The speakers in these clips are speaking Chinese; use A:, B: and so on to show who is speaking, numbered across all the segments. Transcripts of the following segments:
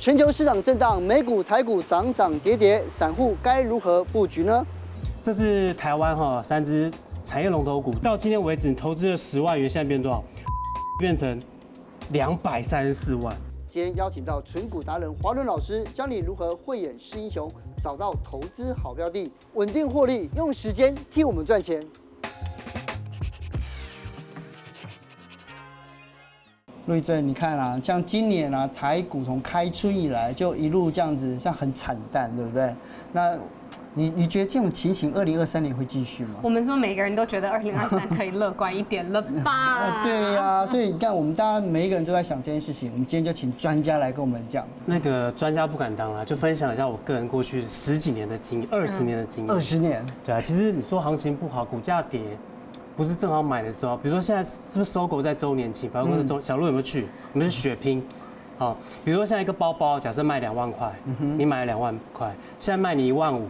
A: 全球市场震荡，美股、台股涨涨跌跌，散户该如何布局呢？
B: 这是台湾哈三只产业龙头股，到今天为止，你投资了十万元，现在变多少？变成两百三十四万。
A: 今天邀请到纯股达人华伦老师，教你如何慧眼识英雄，找到投资好标的，稳定获利，用时间替我们赚钱。瑞正，你看啊，像今年啊，台股从开春以来就一路这样子，像很惨淡，对不对？那你你觉得这种情形，二零二三年会继续吗？
C: 我们说每个人都觉得二零二三可以乐观一点了吧？
A: 对呀、啊，所以你看，我们大家每一个人都在想这件事情。我们今天就请专家来跟我们讲。
B: 那个专家不敢当啊，就分享一下我个人过去十几年的经验，二十年的经验。
A: 二十年。对
B: 啊，其实你说行情不好，股价跌。不是正好买的时候，比如说现在是不是 SOGO 在周年庆，百货公司周，小鹿有没有去？我们是血拼，好，比如说现在一个包包，假设卖两万块，你买了两万块，现在卖你一万五，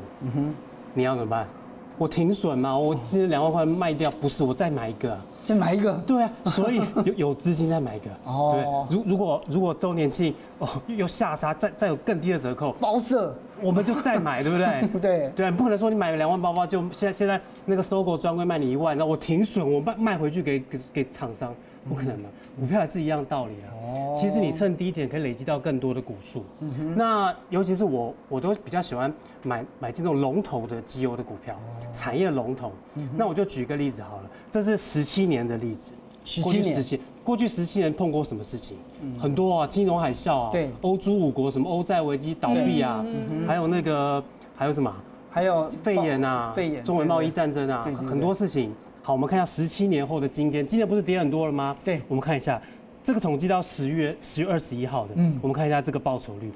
B: 你要怎么办？我停损嘛？我今天两万块卖掉，不是，我再买一个。
A: 再买一个，
B: 对啊，所以有有资金再买一个。哦。对，如如果如果周年庆哦又下杀，再再有更低的折扣，
A: 包色，
B: 我们就再买，对不对？
A: 对。
B: 对，不可能说你买了两万包包，就现在现在那个 SOGO 专柜卖你一万，那我停损，我卖卖回去给给给厂商，不可能嘛？股票也是一样道理啊。哦，其实你趁低点可以累积到更多的股数。嗯哼。那尤其是我，我都比较喜欢买买这种龙头的绩优的股票，产业龙头。那我就举个例子好了，这是十七年的例子。十七年，过去十七年碰过什么事情？很多啊，金融海啸啊，对，欧洲五国什么欧债危机倒闭啊，还有那个还有什么？还有肺炎啊，肺炎，中美贸易战争啊，很多事情。好，我们看一下十七年后的今天，今天不是跌很多了吗？对，我们看一下这个统计到十月十月二十一号的，嗯，我们看一下这个报酬率，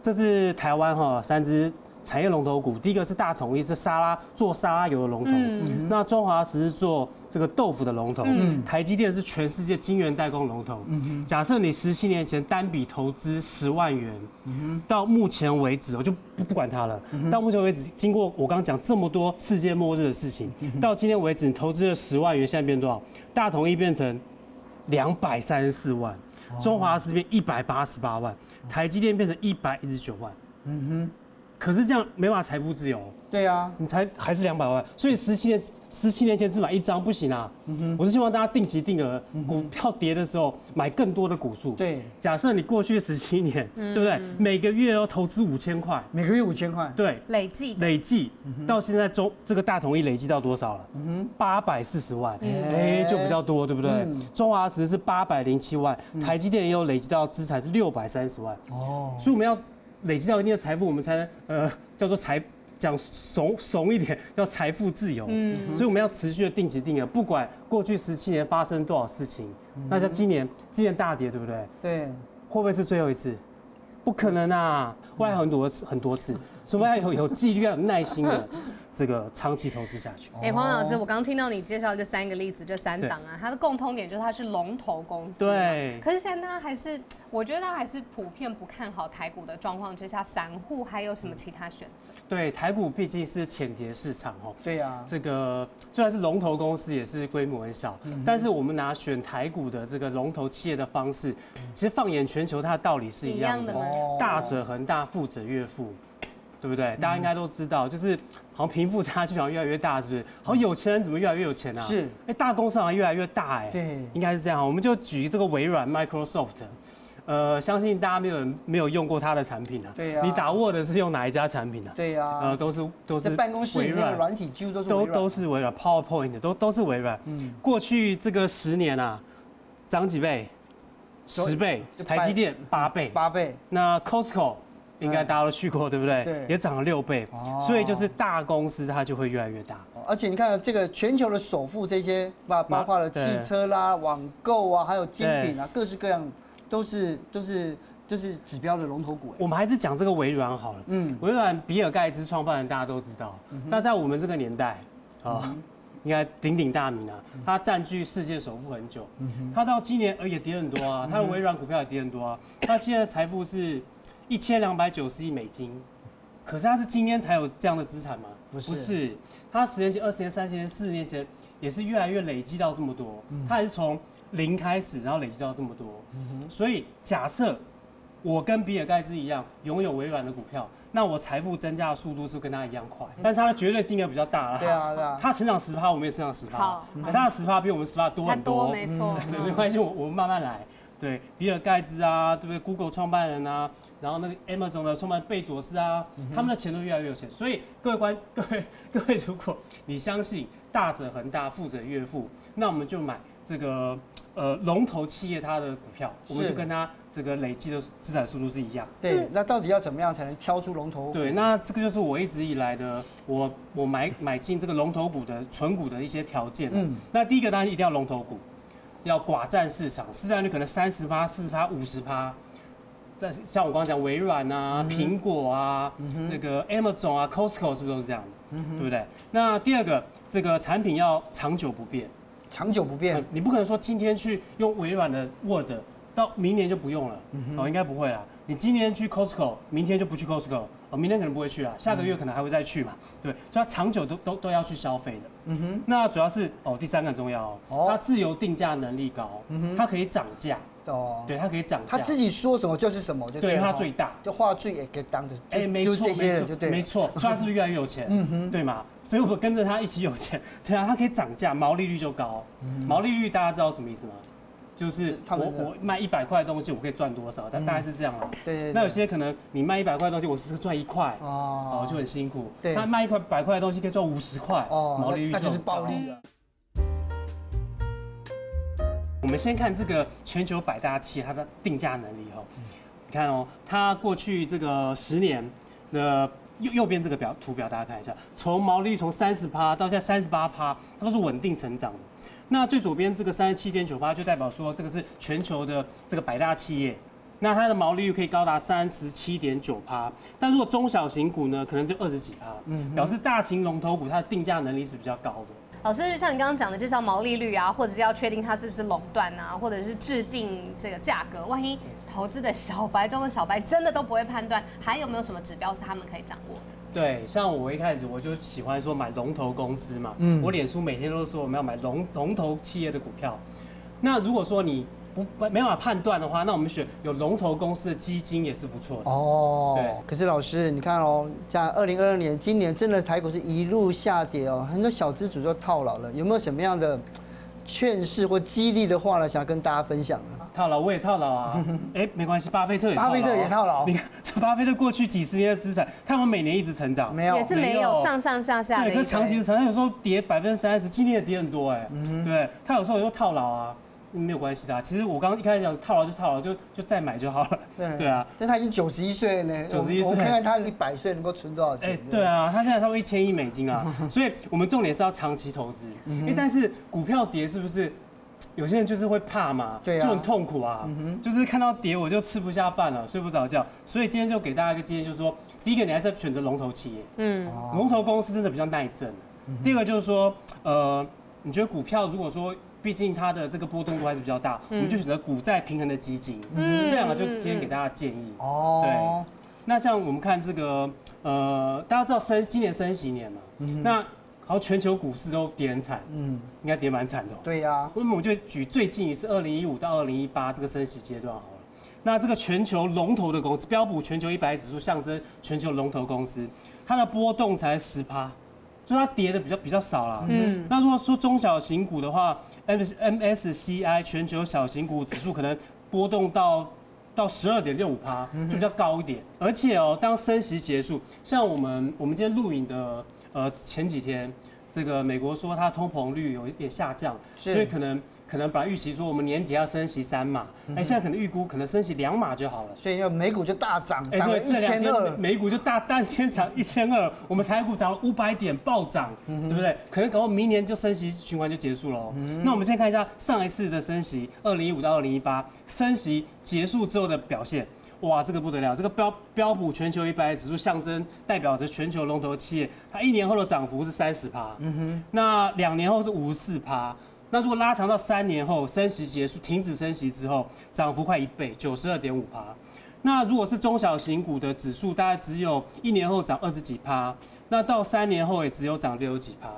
B: 这是台湾哈三只产业龙头股，第一个是大统一，是沙拉做沙拉油的龙头，嗯、那中华石是做这个豆腐的龙头，嗯、台积电是全世界晶圆代工龙头。嗯、假设你十七年前单笔投资十万元，嗯、到目前为止，我就不不管它了。嗯、到目前为止，经过我刚刚讲这么多世界末日的事情，嗯、到今天为止，你投资了十万元，现在变多少？大统一变成两百三十四万，中华石变一百八十八万，台积电变成一百一十九万。嗯哼。可是这样没办法财富自由。对啊，你才还是两百万，所以十七年十七年前只买一张不行啊。嗯哼，我是希望大家定期定额，股票跌的时候买更多的股数。对，假设你过去十七年，对不对？每个月要投资五千块，每个月五千块，对，累计累计到现在中这个大统一累计到多少了？嗯哼，八百四十万，哎，就比较多，对不对？中华石是八百零七万，台积电也有累计到资产是六百三十万。哦，所以我们要。累积到一定的财富，我们才能呃叫做财讲怂怂一点叫财富自由。嗯，所以我们要持续的定期定额，不管过去十七年发生多少事情，那像今年今年大跌，对不对？对，会不会是最后一次？不可能啊，未来很多很多次，所以我们要有有纪律，要有耐心的。这个长期投资下去。
C: 哎，黄老师，我刚刚听到你介绍这三个例子，这三档啊，它的共通点就是它是龙头公司。对。可是现在大家还是，我觉得大家还是普遍不看好台股的状况之下，散户还有什么其他选择？
B: 对，台股毕竟是浅碟市场哦。对呀。这个虽然是龙头公司，也是规模很小，但是我们拿选台股的这个龙头企业的方式，其实放眼全球，它的道理是一样的。大者恒大，富者越富。对不对？大家应该都知道，就是好像贫富差距好像越来越大，是不是？好像有钱人怎么越来越有钱啊？是。哎，大公司好像越来越大，哎。对。应该是这样。我们就举这个微软 （Microsoft），呃，相信大家没有人没有用过它的产品啊。对呀。你打 Word 是用哪一家产品啊？对呀。呃，都是都是。在办公室里面的软体几乎都是都都是微软，PowerPoint 都都是微软。嗯。过去这个十年啊，涨几倍？十倍。台积电八倍。八倍。那 Costco。应该大家都去过，对不对？对，也涨了六倍，所以就是大公司它就会越来越大。而且你看这个全球的首富这些，包包括了汽车啦、网购啊，还有精品啊，各式各样都是都是就是指标的龙头股。我们还是讲这个微软好了。嗯，微软比尔盖茨创办人大家都知道，那在我们这个年代啊，应该鼎鼎大名啊。他占据世界首富很久，嗯他到今年而也跌很多啊，他的微软股票也跌很多啊，他现在财富是。一千两百九十亿美金，可是他是今天才有这样的资产吗？不是，不是，他十年前、二十年、三十年、四十年前也是越来越累积到这么多，他还是从零开始，然后累积到这么多。所以假设我跟比尔盖茨一样拥有微软的股票，那我财富增加的速度是跟他一样快，但是他的绝对金额比较大了。
A: 对啊，对啊。
B: 他成长十趴，我们也成长十趴，可他的十趴比我们十趴多很多。
C: 没错，
B: 对，没关系，我我们慢慢来。对，比尔盖茨啊，对不对？Google 创办人啊，然后那个 Amazon 的创办人贝佐斯啊，他们的钱都越来越有钱。所以各位观，各位各位，如果你相信大者恒大，富者越富，那我们就买这个呃龙头企业它的股票，我们就跟它这个累积的资产速度是一样。
A: 对，那到底要怎么样才能挑出龙头股？
B: 对，那这个就是我一直以来的我我买买进这个龙头股的存股的一些条件。嗯，那第一个当然一定要龙头股。要寡占市场，市占率可能三十趴、四十趴、五十趴。但是像我刚刚讲，微软啊、苹、嗯、果啊、嗯、那个 Amazon 啊、Costco 是不是都是这样的？嗯、对不对？那第二个，这个产品要长久不变。
A: 长久不变，
B: 你不可能说今天去用微软的 Word，到明年就不用了。嗯、哦，应该不会啦。你今年去 Costco，明天就不去 Costco。哦，明天可能不会去了，下个月可能还会再去嘛？嗯、对，所以它长久都都都要去消费的。嗯哼。那主要是哦，第三个很重要哦，它自由定价能力高，嗯哼，它可以涨价。哦。对，它可以涨价。
A: 他自己说什么就是什么，就对。
B: 对，它最大。
A: 就话最也给当的。
B: 哎，没错，没错，没错。所以他是不是越来越有钱？嗯哼，对嘛？所以我跟着他一起有钱。对啊，他可以涨价，毛利率就高。毛利率大家知道什么意思吗？就是我我卖一百块的东西，我可以赚多少？但大概是这样啊。对。那有些可能你卖一百块的东西，我只是赚一块哦，就很辛苦。对。他卖一块百块的东西可以赚五十块哦，毛利率就是暴利了。我们先看这个全球百大企业它的定价能力哦。你看哦，它过去这个十年的右右边这个表图表，大家看一下，从毛利率从三十趴到现在三十八趴，它都是稳定成长的。那最左边这个三十七点九八，就代表说这个是全球的这个百大企业，那它的毛利率可以高达三十七点九趴。但如果中小型股呢，可能就二十几趴，嗯，表示大型龙头股它的定价能力是比较高的。
C: 老师，像你刚刚讲的，介绍毛利率啊，或者是要确定它是不是垄断啊，或者是制定这个价格，万一投资的小白中的小白真的都不会判断，还有没有什么指标是他们可以掌握的？
B: 对，像我一开始我就喜欢说买龙头公司嘛，嗯，我脸书每天都说我们要买龙龙头企业的股票。那如果说你不没办法判断的话，那我们选有龙头公司的基金也是不错的。哦，对。
A: 可是老师，你看哦，在二零二二年，今年真的台股是一路下跌哦，很多小资主就套牢了。有没有什么样的劝示或激励的话呢？想要跟大家分享呢？
B: 套牢我也套牢啊，哎，没关系，巴菲特也套牢。
A: 巴菲特也套牢。
B: 你看，这 巴菲特过去几十年的资产，他们每年一直成长，
C: 没有，也是没有上上下下。
B: 对，可是长期的成长，有时候跌百分之三十，今年也跌很多哎。嗯，对，他有时候又套牢啊，没有关系的。其实我刚刚一开始讲套牢就套牢，就就再买就好了。对，对啊。
A: 但他已经九十一岁了呢，九十一岁，我看看他一百岁能够存多少钱？哎，
B: 对啊，他现在差不多一千亿美金啊，所以我们重点是要长期投资。哎，但是股票跌是不是？有些人就是会怕嘛，对啊，就很痛苦啊，嗯、就是看到跌我就吃不下饭了，睡不着觉。所以今天就给大家一个建议，就是说，第一个你还是要选择龙头企业，嗯，龙头公司真的比较耐震。嗯、第二个就是说，呃，你觉得股票如果说，毕竟它的这个波动度还是比较大，嗯、我们就选择股债平衡的基金。嗯，这两个就今天给大家建议。哦，对。那像我们看这个，呃，大家知道升今年升息年嘛，嗯、那。然后全球股市都跌很惨，嗯，应该跌蛮惨的。
A: 对呀，
B: 那么我就举最近一次二零一五到二零一八这个升息阶段好了。那这个全球龙头的公司，标普全球一百指数象征全球龙头公司，它的波动才十趴，就它跌的比较比较少啦。嗯，那如果说中小型股的话，M M S C I 全球小型股指数可能波动到到十二点六五趴，就比较高一点。而且哦，当升息结束，像我们我们今天录影的。呃，前几天这个美国说它通膨率有一点下降，所以可能可能把预期说我们年底要升息三码，哎、现在可能预估可能升息两码就好了，
A: 所以要美股就大涨，涨了一千二，
B: 美股就大 当天涨一千二，我们台股涨了五百点暴涨，嗯、对不对？可能搞到明年就升息循环就结束了。嗯、那我们先看一下上一次的升息，二零一五到二零一八升息结束之后的表现。哇，这个不得了！这个标标普全球一百指数象征代表着全球龙头企业，它一年后的涨幅是三十趴，嗯哼，那两年后是五十四趴，那如果拉长到三年后升息结束，停止升息之后，涨幅快一倍，九十二点五趴。那如果是中小型股的指数，大概只有一年后涨二十几趴，那到三年后也只有涨六十几趴。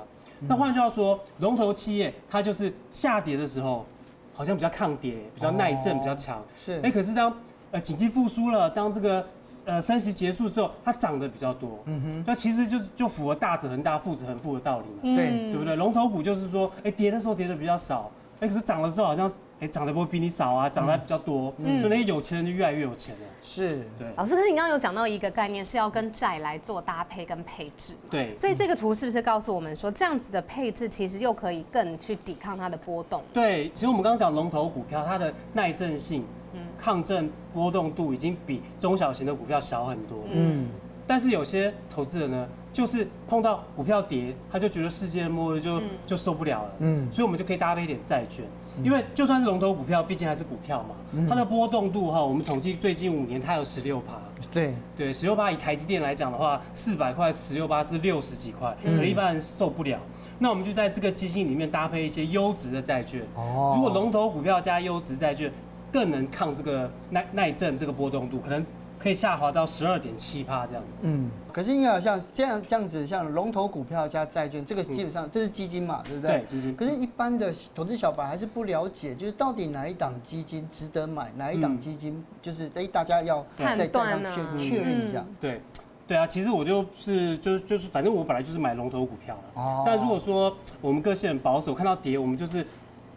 B: 那换句话说，龙头企业它就是下跌的时候，好像比较抗跌，比较耐震，比较强。是，哎，可是当呃经济复苏了，当这个呃升息结束之后，它涨得比较多。嗯哼，那其实就是就符合大者恒大，富者恒富的道理嘛。
A: 对，
B: 对不对？龙头股就是说，哎，跌的时候跌的比较少，哎，可是涨的时候好像。哎，涨得不会比你少啊，涨得还比较多，嗯、所以那些有钱人就越来越有钱了。
A: 是，
B: 对。
C: 老师，可是你刚刚有讲到一个概念，是要跟债来做搭配跟配置。
B: 对。
C: 所以这个图是不是告诉我们说，这样子的配置其实又可以更去抵抗它的波动？
B: 对，其实我们刚刚讲龙头股票，它的耐震性、嗯、抗震波动度已经比中小型的股票小很多。嗯。但是有些投资人呢，就是碰到股票跌，他就觉得世界末日就、嗯、就受不了了。嗯。所以我们就可以搭配一点债券。因为就算是龙头股票，毕竟还是股票嘛，它的波动度哈，我们统计最近五年它有十六趴。
A: 对
B: 对，十六趴以台积电来讲的话，四百块十六趴是六十几块，可能一般人受不了。那我们就在这个基金里面搭配一些优质的债券。哦。如果龙头股票加优质债券，更能抗这个耐耐震这个波动度，可能。可以下滑到十二点七趴这样。嗯，
A: 可是因为好像这样这样子，像龙头股票加债券，这个基本上这是基金嘛，对不对？
B: 对，基金。
A: 可是，一般的投资小白还是不了解，就是到底哪一档基金值得买，哪一档基金就是哎，大家要再这样确确认一下。
B: 对，对啊，其实我就是就是就是，反正我本来就是买龙头股票了。哦。但如果说我们个性很保守，看到跌，我们就是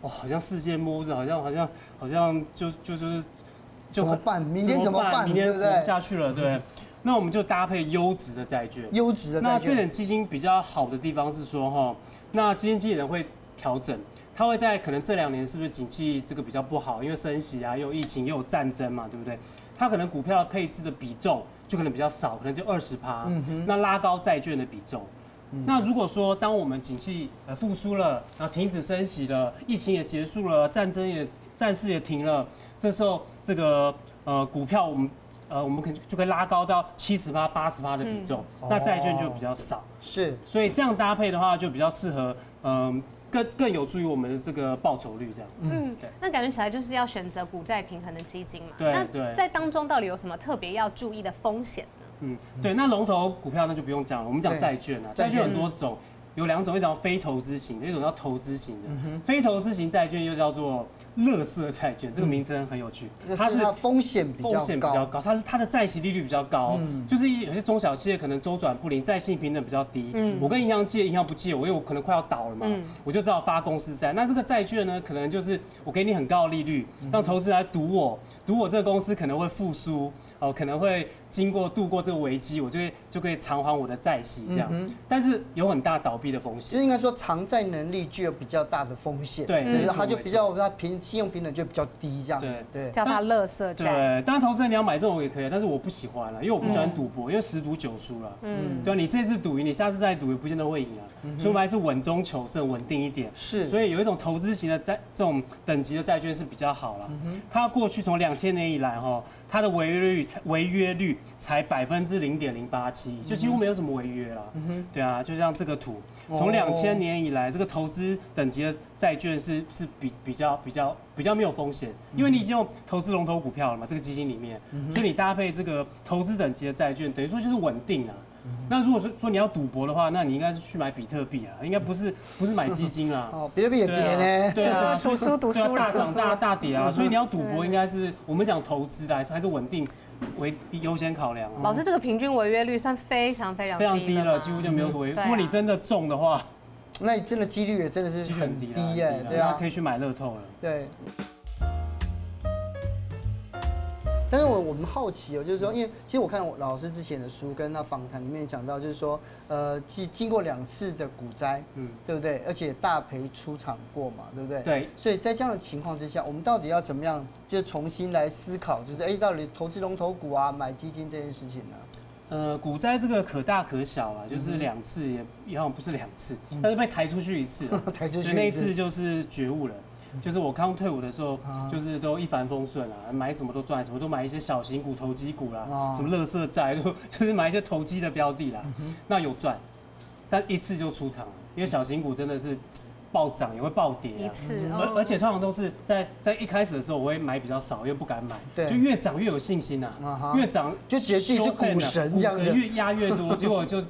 B: 哇，好像世界末日，好像好像好像就就就是。
A: 就怎么办？明天怎么办？
B: 明天活不下去了，对。那我们就搭配优质的债券。
A: 优质的债券。
B: 那这点基金比较好的地方是说，哈，那基金经理人会调整，他会在可能这两年是不是景气这个比较不好，因为升息啊，又有疫情，又有战争嘛，对不对？他可能股票配置的比重就可能比较少，可能就二十趴。嗯哼。那拉高债券的比重。那如果说当我们景气呃复苏了，然后停止升息了，疫情也结束了，战争也战事也停了。这时候，这个呃股票我们呃我们可能就可以拉高到七十趴、八十趴的比重，嗯、那债券就比较少。
A: 是，
B: 所以这样搭配的话，就比较适合，嗯、呃，更更有助于我们的这个报酬率这样。
C: 嗯，对。那感觉起来就是要选择股债平衡的基金嘛。
B: 对对。
C: 那在当中到底有什么特别要注意的风险呢？
B: 嗯，对。那龙头股票那就不用讲了，我们讲债券啊，债券很多种，有两种，一种叫非投资型的，一种叫投资型的。嗯、非投资型债券又叫做。垃圾债券这个名称很有趣，
A: 它是风险比较高，风险比较高，
B: 它它的债息利率比较高，就是有些中小企业可能周转不灵，债信平等比较低。嗯，我跟银行借，银行不借我，因为我可能快要倒了嘛，我就只好发公司债。那这个债券呢，可能就是我给你很高的利率，让投资人来赌我，赌我这个公司可能会复苏，哦，可能会。经过度过这个危机，我就会就可以偿还我的债息，这样。嗯、但是有很大倒闭的风险，
A: 就应该说偿债能力具有比较大的风险。
B: 对，
A: 对，它就比较它平信用平等就比较低，这样。
B: 对
A: 对，
C: 叫它乐色债。
B: 对，当然投资人你要买这种也可以，但是我不喜欢了，因为我不喜欢赌博，因为十赌九输了。嗯，对，你这次赌赢，你下次再赌也不见得会赢啊。所以我们还是稳中求胜，稳定一点。是，所以有一种投资型的债，这种等级的债券是比较好了。嗯，它过去从两千年以来哈。它的违约率才违约率才百分之零点零八七，就几乎没有什么违约了。对啊，就像这个图，从两千年以来，这个投资等级的债券是是比比较比较比较没有风险，因为你已经有投资龙头股票了嘛，这个基金里面，所以你搭配这个投资等级的债券，等于说就是稳定了。那如果说说你要赌博的话，那你应该是去买比特币啊，应该不是不是买基金啊。哦，
A: 比特币也跌呢。
B: 对啊，
C: 读书读书
B: 大涨大大跌啊，所以你要赌博应该是我们讲投资来还是稳定为优先考量。
C: 老师，这个平均违约率算非常非常
B: 非常低了，几乎就没有违约。如果你真的中的话，
A: 那你真的几率也真的是很低耶。对啊，
B: 可以去买乐透了。
A: 对。但是我我们好奇哦，就是说，因为其实我看我老师之前的书跟他访谈里面讲到，就是说，呃，经经过两次的股灾，嗯，对不对？而且大赔出场过嘛，对不对？
B: 对。
A: 所以在这样的情况之下，我们到底要怎么样，就重新来思考，就是哎，到底投资龙头股啊，买基金这件事情呢？
B: 呃，股灾这个可大可小啊，就是两次也也好像不是两次，但是被抬出去一次，
A: 抬出去
B: 那一次就是觉悟了。就是我刚退伍的时候，就是都一帆风顺啊，买什么都赚，什么都买一些小型股、投机股啦，什么垃圾债，就就是买一些投机的标的啦，那有赚，但一次就出场了，因为小型股真的是暴涨也会暴跌啊，而而且通常都是在在一开始的时候我会买比较少，因为不敢买，对，就越涨越有信心呐，越涨
A: 就觉得自己是股神这样子，
B: 越压越多，结果就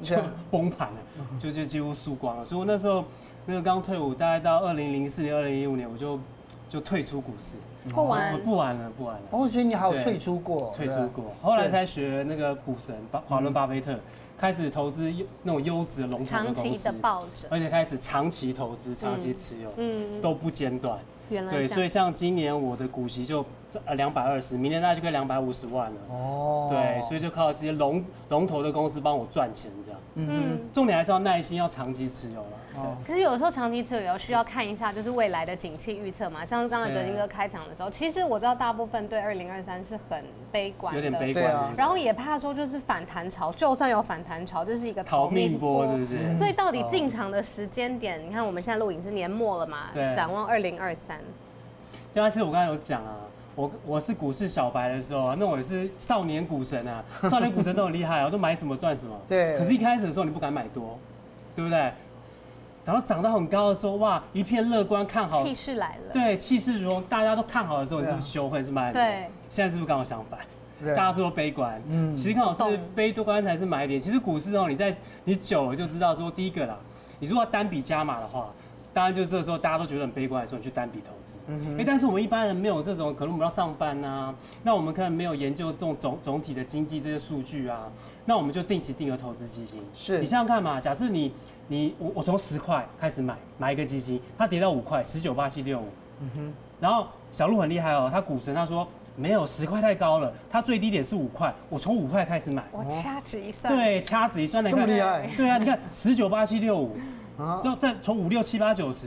B: 就崩盘了，就就几乎输光了，所以我那时候。那个刚退伍，大概到二零零四年、二零一五年，我就就退出股市，
C: 不玩，
B: 不玩了，不玩了。
A: 哦，所以你还有退出过？
B: 退出过，后来才学那个股神巴华伦巴菲特，开始投资那种优质的龙头的公司，长期的抱着，而且开始长期投资、长期持有，嗯，都不间断。原来对，所以像今年我的股息就呃两百二十，明年大概就可以两百五十万了。哦，对，所以就靠这些龙龙头的公司帮我赚钱这样。嗯，重点还是要耐心，要长期持有了。
C: 哦，可是有的时候长期持有要需要看一下，就是未来的景气预测嘛。像是刚才哲金哥开场的时候，其实我知道大部分对二零二三是很悲观的，
B: 有点悲观。
C: 然后也怕说就是反弹潮，就算有反弹潮，这是一个
B: 逃命波，是不是？
C: 所以到底进场的时间点，你看我们现在录影是年末了嘛？对，展望二零二三。
B: 对啊，其实我刚才有讲啊，我我是股市小白的时候，那我也是少年股神啊，少年股神都很厉害啊，都买什么赚什么。对。可是，一开始的时候你不敢买多，对不对？然后涨到很高的时候，哇，一片乐观看好，
C: 气势来了。
B: 对，气势如虹，大家都看好的时候，你是不是羞愧是买？对。现在是不是刚好相反？对。大家说悲观，嗯，其实刚好是悲多观才是买点。其实股市哦，你在你久了就知道说，第一个啦，你如果要单笔加码的话。当然，就是这个时候大家都觉得很悲观的时候，你去单笔投资。嗯哼。哎，但是我们一般人没有这种，可能我们要上班啊，那我们可能没有研究这种总总体的经济这些数据啊，那我们就定期定额投资基金。是。你想想看嘛，假设你你我我从十块开始买买一个基金，它跌到五块，十九八七六五。嗯哼。然后小鹿很厉害哦，他股神他说没有十块太高了，它最低点是五块，我从五块开始买。
C: 我掐指一算。
B: 对，掐指一算，
A: 这么厉害。
B: 对啊，你看十九八七六五。要再从五六七八九十，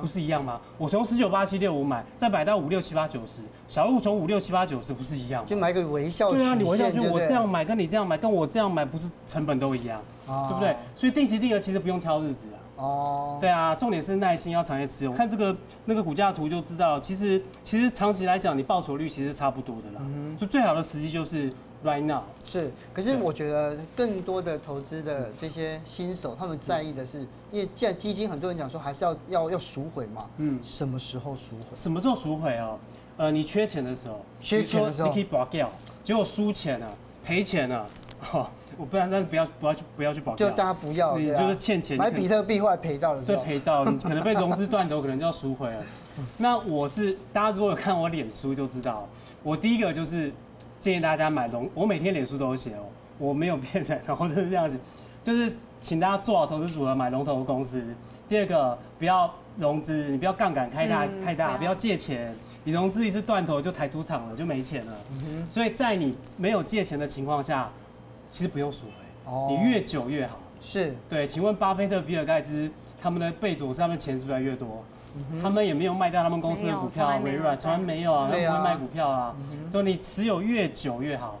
B: 不是一样吗？我从十九八七六五买，再买到五六七八九十，小鹿从五六七八九十，不是一样吗？
A: 就买个微笑。
B: 对啊，你微笑就我这样买，跟你这样买，跟我这样买，不是成本都一样，对不对？所以定期定额其实不用挑日子啊。哦。对啊，重点是耐心，要长期持有。看这个那个股价图就知道，其实其实长期来讲，你报酬率其实差不多的啦。嗯。就最好的时机就是。Right now
A: 是，可是我觉得更多的投资的这些新手，他们在意的是，因为既然基金很多人讲说还是要要要赎回嘛，嗯，什么时候赎回？
B: 什么时候赎回哦？呃，你缺钱的时候，
A: 缺钱的时候
B: 你可以保掉，结果输钱了，赔钱了，哈，我不然，但是不要不要去不要去保掉，
A: 就大家不要，
B: 你就是欠钱，
A: 买比特币后来赔到了，
B: 对，赔到，你可能被融资断头，可能就要赎回了。那我是大家如果有看我脸书就知道，我第一个就是。建议大家买龙，我每天脸书都有写哦，我没有骗人，然后就是这样写，就是请大家做好投资组合，买龙头的公司。第二个，不要融资，你不要杠杆开大太大，不要借钱，你融资一次断头就抬出场了，就没钱了。所以在你没有借钱的情况下，其实不用赎回，你越久越好。
A: 是
B: 对，请问巴菲特、比尔盖茨他们的贝佐斯他们钱是不是越多？他们也没有卖掉他们公司的股票，微软从来没有啊，他们不会卖股票啊。就你持有越久越好，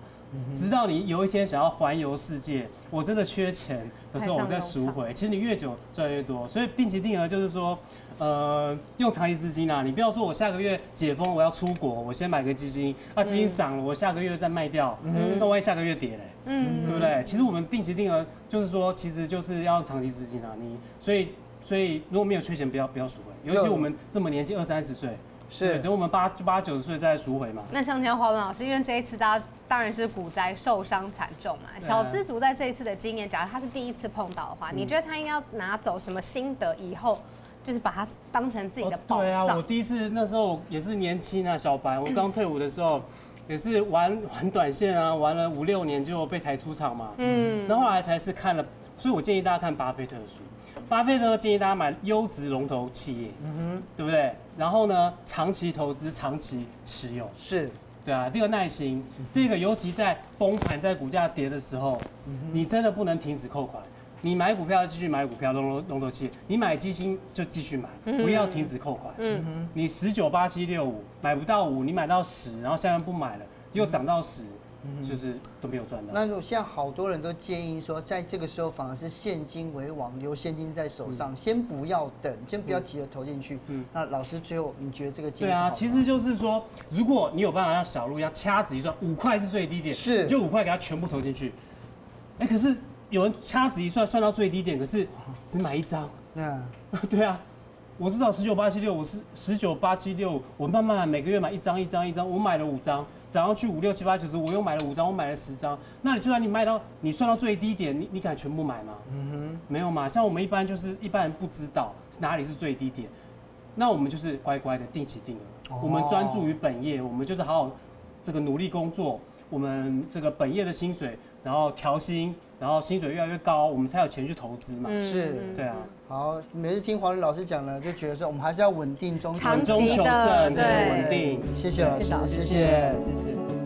B: 直到你有一天想要环游世界，我真的缺钱的时候，我再赎回。其实你越久赚越多，所以定期定额就是说，呃，用长期资金啊，你不要说我下个月解封我要出国，我先买个基金，那基金涨了，我下个月再卖掉，那万一下个月跌嘞，嗯，对不对？其实我们定期定额就是说，其实就是要长期资金啊，你所以。所以如果没有缺钱，不要不要赎回，尤其我们这么年轻，二三十岁，是等我们八八九十岁再赎回嘛。
C: 那向前华文老师，因为这一次大家当然是股灾受伤惨重嘛，小资族在这一次的经验，假如他是第一次碰到的话，你觉得他应该要拿走什么心得？以后就是把它当成自己的宝藏。对啊，
B: 我第一次那时候也是年轻啊，小白，我刚退伍的时候 也是玩 玩短线啊，玩了五六年就被抬出场嘛。嗯，那后来才是看了，所以我建议大家看巴菲特的书。巴菲特建议大家买优质龙头企业，嗯哼，对不对？然后呢，长期投资，长期持有，
A: 是，
B: 对啊。第二个耐心，第一个尤其在崩盘、在股价跌的时候，你真的不能停止扣款。你买股票继续买股票，龙头龙头企业，你买基金就继续买，不要停止扣款。嗯哼，你十九八七六五买不到五，你买到十，然后下面不买了，又涨到十。就是都没有赚到。
A: 那如果现在好多人都建议说，在这个时候反而是现金为王，留现金在手上，先不要等，先不要急着投进去。嗯。那老师最后你觉得这个建议？
B: 对啊，其实就是说，如果你有办法让小鹿要掐指一算，五块是最低点，是，就五块给他全部投进去。哎，可是有人掐指一算算到最低点，可是只买一张。嗯。对啊，我至少十九八七六，我是十九八七六，我慢慢每个月买一张一张一张，我买了五张。早上去五六七八九十，我又买了五张，我买了十张。那你就算你卖到你算到最低点，你你敢全部买吗？嗯哼，没有嘛。像我们一般就是一般人不知道哪里是最低点，那我们就是乖乖的定期定额，我们专注于本业，我们就是好好这个努力工作，我们这个本业的薪水，然后调薪，然后薪水越来越高，我们才有钱去投资嘛。
A: 是，
B: 对啊。
A: 好，每次听黄老师讲呢，就觉得说我们还是要稳定中
C: 长
B: 中求胜，对，稳定。
A: 谢谢老师，谢谢，谢谢。